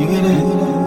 You hear that?